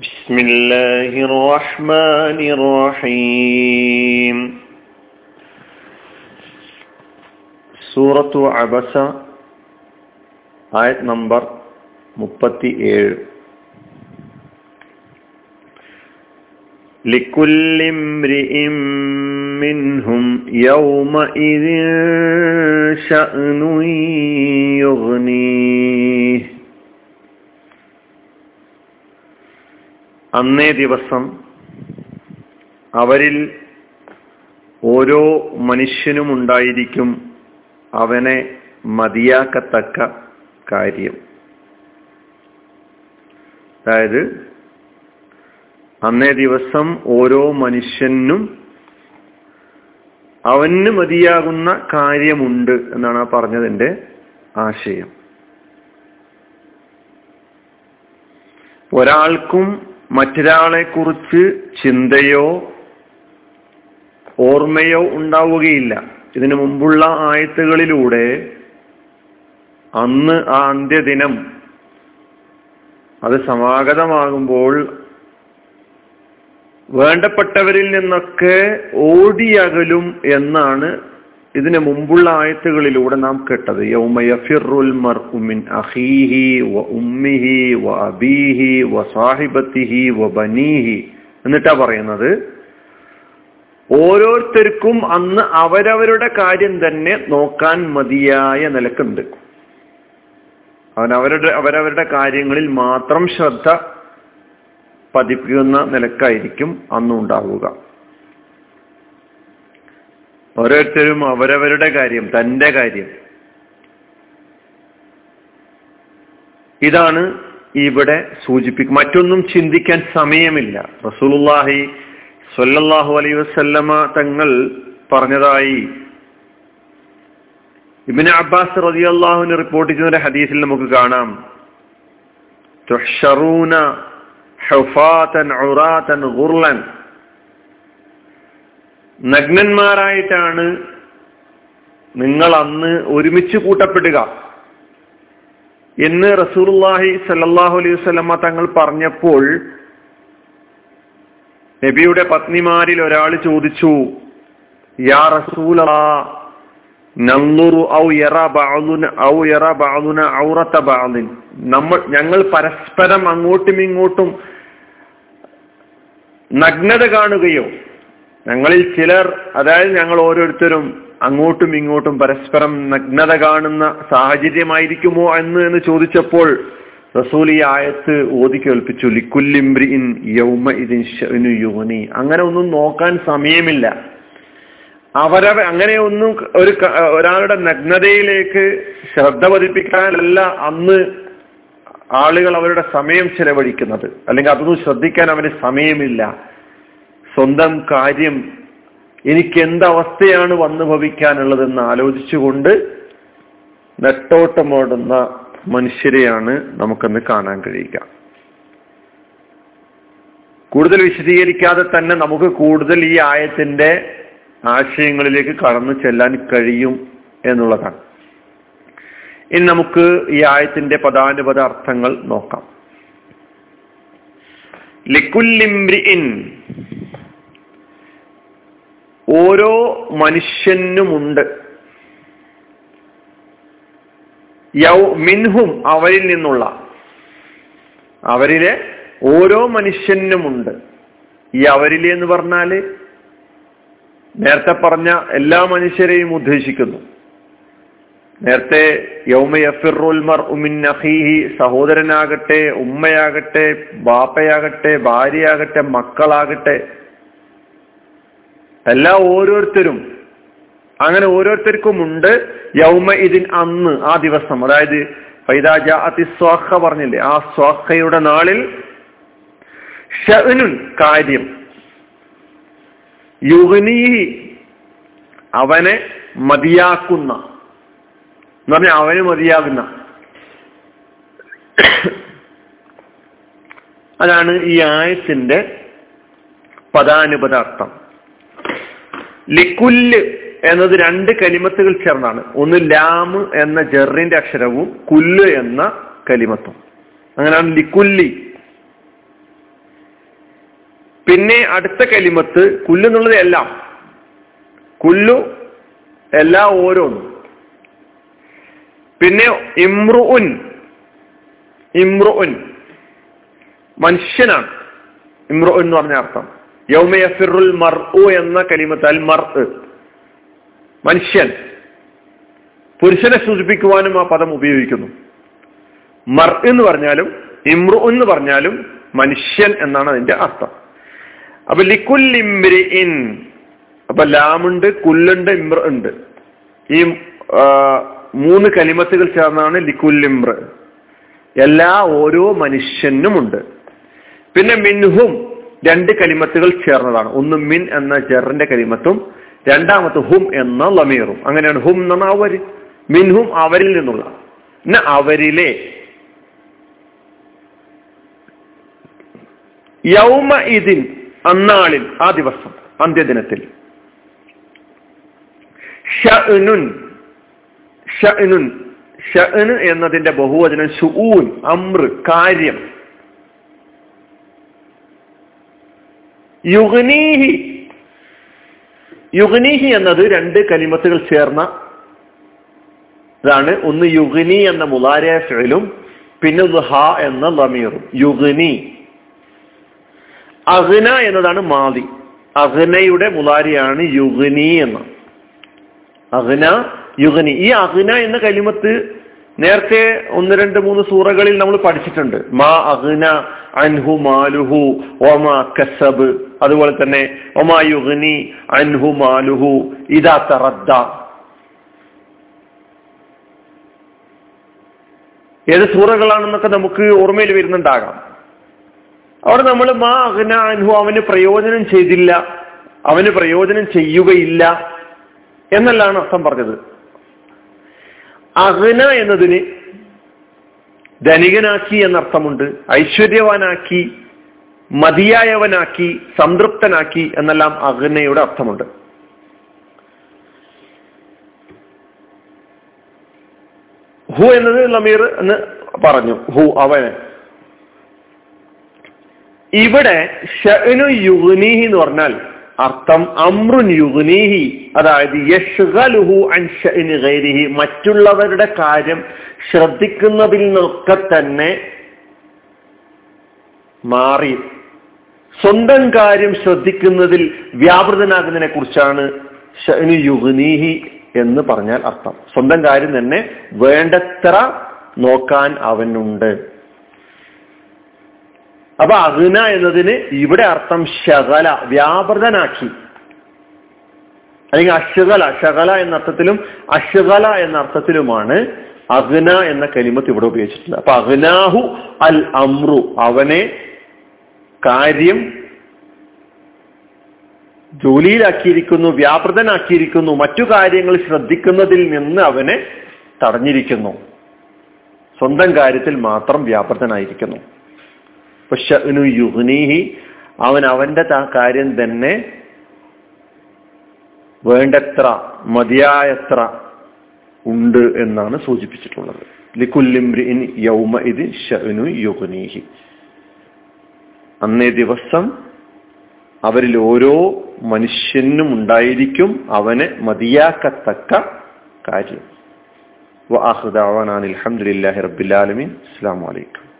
بسم الله الرحمن الرحيم സൂറത്തു അബസ ആയത് നമ്പർ മുപ്പത്തി ഏഴ് لكل امرئ منهم يومئذ شأن يغنيه അന്നേ ദിവസം അവരിൽ ഓരോ മനുഷ്യനും ഉണ്ടായിരിക്കും അവനെ മതിയാക്കത്തക്ക കാര്യം. അതായത് അന്നേ ദിവസം ഓരോ മനുഷ്യനും അവന് മതിയാകുന്ന കാര്യമുണ്ട് എന്നാണ് ആ പറഞ്ഞതിന്റെ ആശയം. ഒരാൾക്കും മറ്റൊരാളെ കുറിച്ച് ചിന്തയോ ഓർമ്മയോ ഉണ്ടാവുകയില്ല. ഇതിനു മുമ്പുള്ള ആയത്തുകളിലൂടെ അന്ന് ആ അന്ത്യദിനം അത് സമാഗതമാകുമ്പോൾ വേണ്ടപ്പെട്ടവരിൽ നിന്നൊക്കെ ഓടിയകലും എന്നാണ് ഇതിനു മുമ്പുള്ള ആയത്തുകളിലൂടെ നാം കേട്ടത് വ വ വ സാഹിബത്തിഹി വ ബനീഹി. എന്നിട്ടാ പറയുന്നത് ഓരോരുത്തർക്കും അന്ന് അവരവരുടെ കാര്യം തന്നെ നോക്കാൻ മതിയായ നിലക്കുണ്ട്. അവൻ അവരുടെ അവരവരുടെ കാര്യങ്ങളിൽ മാത്രം ശ്രദ്ധ പതിപ്പിക്കുന്ന നിലക്കായിരിക്കും അന്നുണ്ടാവുക. ഓരോരുത്തരും അവരവരുടെ കാര്യം തന്റെ കാര്യം. ഇതാണ് ഇവിടെ സൂചിപ്പിക്കും മറ്റൊന്നും ചിന്തിക്കാൻ സമയമില്ല. റസൂലുള്ളാഹി സ്വല്ലല്ലാഹു അലൈഹി വസല്ലമ തങ്ങൾ പറഞ്ഞതായി ഇബിന് അബ്ബാസ് റളിയല്ലാഹുവിന് റിപ്പോർട്ട് ചെയ്യുന്ന ഹദീസിൽ നമുക്ക് കാണാം. തുഹ്ശറൂന ഹുഫാതൻ ഉറാതൻ ഗുർലൻ നഗ്നന്മാരായിട്ടാണ് നിങ്ങൾ അന്ന് ഒരുമിച്ച് കൂട്ടപ്പെടുക എന്ന് റസൂലുള്ളാഹി സല്ലാഹു അലൈഹി വസല്ലമ തങ്ങൾ പറഞ്ഞപ്പോൾ നബിയുടെ പത്നിമാരിൽ ഒരാൾ ചോദിച്ചു യാ റസൂല നമ്മൾ ഞങ്ങൾ പരസ്പരം അങ്ങോട്ടും ഇങ്ങോട്ടും നഗ്നത കാണുകയോ ഞങ്ങളിൽ ചിലർ അതായത് ഞങ്ങൾ ഓരോരുത്തരും അങ്ങോട്ടും ഇങ്ങോട്ടും പരസ്പരം നഗ്നത കാണുന്ന സാഹചര്യമായിരിക്കുമോ എന്ന് എന്ന് ചോദിച്ചപ്പോൾ റസൂൽ ഈ ആയത്ത് ഓതി കേൾപ്പിച്ചു ലിക്കുല്ലിംബ്രിൻ യൗമ ഇതിൻ യുവനി അങ്ങനെ ഒന്നും നോക്കാൻ സമയമില്ല. അവരവ അങ്ങനെ ഒന്നും ഒരു ഒരാളുടെ നഗ്നതയിലേക്ക് ശ്രദ്ധ പതിപ്പിക്കാനല്ല അന്ന് ആളുകൾ അവരുടെ സമയം ചെലവഴിക്കുന്നത്. അല്ലെങ്കിൽ അതൊന്നും ശ്രദ്ധിക്കാൻ അവന് സമയമില്ല. സ്വന്തം കാര്യം എനിക്ക് എന്തവസ്ഥയാണ് വന്നു ഭവിക്കാനുള്ളതെന്ന് ആലോചിച്ചുകൊണ്ട് നെട്ടോട്ടമോടുന്ന മനുഷ്യരെയാണ് നമുക്കൊന്ന് കാണാൻ കഴിയുക. കൂടുതൽ വിശദീകരിക്കാതെ തന്നെ നമുക്ക് കൂടുതൽ ഈ ആയത്തിന്റെ ആശയങ്ങളിലേക്ക് കടന്നു ചെല്ലാൻ കഴിയും എന്നുള്ളതാണ്. ഇനി നമുക്ക് ഈ ആയത്തിന്റെ പദാനുപത അർത്ഥങ്ങൾ നോക്കാം. ലിക്കുല്ലിംബ്രിഇൻ ഓരോ മനുഷ്യനുമുണ്ട്. യൗ മിൻഹും അവരിൽ നിന്നുള്ള. അവരിലെ ഓരോ മനുഷ്യനുമുണ്ട്. ഈ അവരിലെ എന്ന് പറഞ്ഞാൽ നേരത്തെ പറഞ്ഞ എല്ലാ മനുഷ്യരെയും ഉദ്ദേശിക്കുന്നു. നേരത്തെ യൗമ യൗമയഫിറുൽമർ ഉമിൻ അഹീഹി സഹോദരനാകട്ടെ ഉമ്മയാകട്ടെ ബാപ്പയാകട്ടെ ഭാര്യയാകട്ടെ മക്കളാകട്ടെ എല്ലാ ഓരോരുത്തരും അങ്ങനെ ഓരോരുത്തർക്കും ഉണ്ട്. യൗമ ഇതിൻ അന്ന് ആ ദിവസം. അതായത് ഫൈദാജ അതിസ്വാഹ പറഞ്ഞില്ലേ? ആ സ്വാഹയുടെ നാളിൽ ഷഅനുൻ കാര്യം. യുഗനി അവനെ മതിയാക്കുന്ന. എന്ന് പറഞ്ഞാൽ അവന് മതിയാകുന്ന. അതാണ് ഈ ആയത്തിന്റെ പദാനുപദാർത്ഥം. ലിക്കുല്ല് എന്നത് രണ്ട് കലിമത്തുകൾ ചേർന്നാണ്. ഒന്ന് ലാമ് എന്ന ജെറിന്റെ അക്ഷരവും കുല്ല് എന്ന കലിമത്തും. അങ്ങനെയാണ് ലിക്കുല്ലി. പിന്നെ അടുത്ത കലിമത്ത് കുല്ല് എന്നുള്ളത് എല്ലാം. കുല്ലു എല്ലാ ഓരോന്നും. പിന്നെ ഇമ്രുഉൻ ഇമ്രുഉൻ മനുഷ്യനാണ്. ഇമ്രുഉൻ എന്ന് പറഞ്ഞ അർത്ഥം. യൗമയഫിറുൽ മർഉ എന്ന കലിമത്ത് അൽ മർ മനുഷ്യൻ പുരുഷനെ സൂചിപ്പിക്കുവാനും ആ പദം ഉപയോഗിക്കുന്നു. മർ എന്ന് പറഞ്ഞാലും ഇമ്രു എന്ന് പറഞ്ഞാലും മനുഷ്യൻ എന്നാണ് അതിന്റെ അർത്ഥം. അപ്പൊ ലിക്കുല്ലിംബ്രിഇൻ അപ്പൊ ലാമുണ്ട് കുല്ലുണ്ട് ഇമ്ര ഉണ്ട്. ഈ മൂന്ന് കലിമത്തുകൾ ചേർന്നാണ് ലിക്കുല്ലിംബ്ര എല്ലാ ഓരോ മനുഷ്യനുമുണ്ട്. പിന്നെ മിൻഹും രണ്ട് കലിമത്തുകൾ ചേർന്നതാണ്. ഒന്ന് മിൻ എന്ന ജറിന്റെ കലിമത്തും രണ്ടാമത്തെ ഹും എന്ന ലമീറും. അങ്ങനെയാണ് ഹും എന്നാണ് അവർ. മിൻഹും അവരിൽ നിന്നുള്ള. അവരിലെ. യൗമ ഇതിൻ അന്നാളിൽ ആ ദിവസം അന്ത്യദിനത്തിൽ. എന്നതിന്റെ ബഹുവചനം ഷുഊൻ അമ്ര കാര്യം. യുഗ്നീഹി. യുഗ്നീഹി എന്നത് രണ്ട് കലിമത്തുകൾ ചേർന്ന ഇതാണ്. ഒന്ന് യുഗ്നി എന്ന മുലാരിയ ഫിലും പിന്നെ ഹ എന്ന ലമീറും. യുഗ്നി. അഗ്ന എന്നതാണ് മാതി അഗ്നയുടെ മുലാരിയാണ് യുഗ്നി എന്ന്. അഗ്ന യുഗ്നി. ഈ അഗ്ന എന്ന കലിമത്ത് നേരത്തെ ഒന്ന് രണ്ട് മൂന്ന് സൂറകളിൽ നമ്മൾ പഠിച്ചിട്ടുണ്ട്. മാ അഗ്ന അൻഹു മാലുഹു ഒമാ കസബ്. അതുപോലെ തന്നെ ഒമാ യുഗ്നി അൻഹു മാലുഹു ഇതാ തറദ്ദ. ഏത് സൂറകളാണെന്നൊക്കെ നമുക്ക് ഓർമ്മയിൽ വരുന്നുണ്ടാകാം. അവിടെ നമ്മൾ മാ അഗ്ന അൻഹു അവന് പ്രയോജനം ചെയ്തില്ല അവന് പ്രയോജനം ചെയ്യുകയില്ല എന്നല്ലാണ് അർത്ഥം പറഞ്ഞത്. അഗ്ന എന്നതിന് ധനികനാക്കി എന്നർത്ഥമുണ്ട്. ഐശ്വര്യവാനാക്കി മതിയായവനാക്കി സംതൃപ്തനാക്കി എന്നെല്ലാം അഹ്നയുടെ അർത്ഥമുണ്ട്. ഹു എന്നത് ലമീർ എന്ന് പറഞ്ഞു. ഹു അവന്. ഇവിടെ ഷനു യുഗ്നിഹി എന്ന് പറഞ്ഞാൽ അർത്ഥം അമ്രുൻ യുഗ്നീഹി അതായത് യഷ്ഗലുഹു അൻ ഷഅ്നി ഗൈരിഹി മറ്റുള്ളവരുടെ കാര്യം ശ്രദ്ധിക്കുന്നതിൽ നിന്നൊക്കെ തന്നെ മാറി. സ്വന്തം കാര്യം ശ്രദ്ധിക്കുന്നതിൽ വ്യാപൃതനാകുന്നതിനെ കുറിച്ചാണ് ഷഅ്നു യുഗ്നീഹി എന്ന് പറഞ്ഞാൽ അർത്ഥം. സ്വന്തം കാര്യം തന്നെ വേണ്ടത്ര നോക്കാൻ അവനുണ്ട്. അപ്പൊ അഹ്ന എന്നതിന് ഇവിടെ അർത്ഥം ശകല വ്യാപൃതനാക്കി. അല്ലെങ്കിൽ അശ്വകല ശകല എന്ന അർത്ഥത്തിലും അശ്വകല എന്ന അർത്ഥത്തിലുമാണ് അഹ്ന എന്ന കലിമത്ത് ഇവിടെ ഉപയോഗിച്ചിട്ടുള്ളത്. അപ്പൊ അഹ്നാഹു അൽ അമ്രു അവനെ കാര്യം ജോലിയിലാക്കിയിരിക്കുന്നു വ്യാപൃതനാക്കിയിരിക്കുന്നു മറ്റു കാര്യങ്ങൾ ശ്രദ്ധിക്കുന്നതിൽ നിന്ന് അവനെ തടഞ്ഞിരിക്കുന്നു. സ്വന്തം കാര്യത്തിൽ മാത്രം വ്യാപൃതനായിരിക്കുന്നു. ഷഅ്നു യുഗ്നീഹി. അവൻ അവന്റെ കാര്യം തന്നെ വേണ്ടത്ര മതിയായത്ര ഉണ്ട് എന്നാണ് സൂചിപ്പിച്ചിട്ടുള്ളത്. ലിഖുല്ലിം യൗമ ഇത് ഷഅ്നു യുഗ്നീഹി. അന്നേ ദിവസം അവരിൽ ഓരോ മനുഷ്യനും ഉണ്ടായിരിക്കും അവനെ മതിയാക്കത്തക്ക കാര്യം. വാഹുദാവാൻ റബ്ബിലാലമീൻ അസ്സാം വലൈക്കും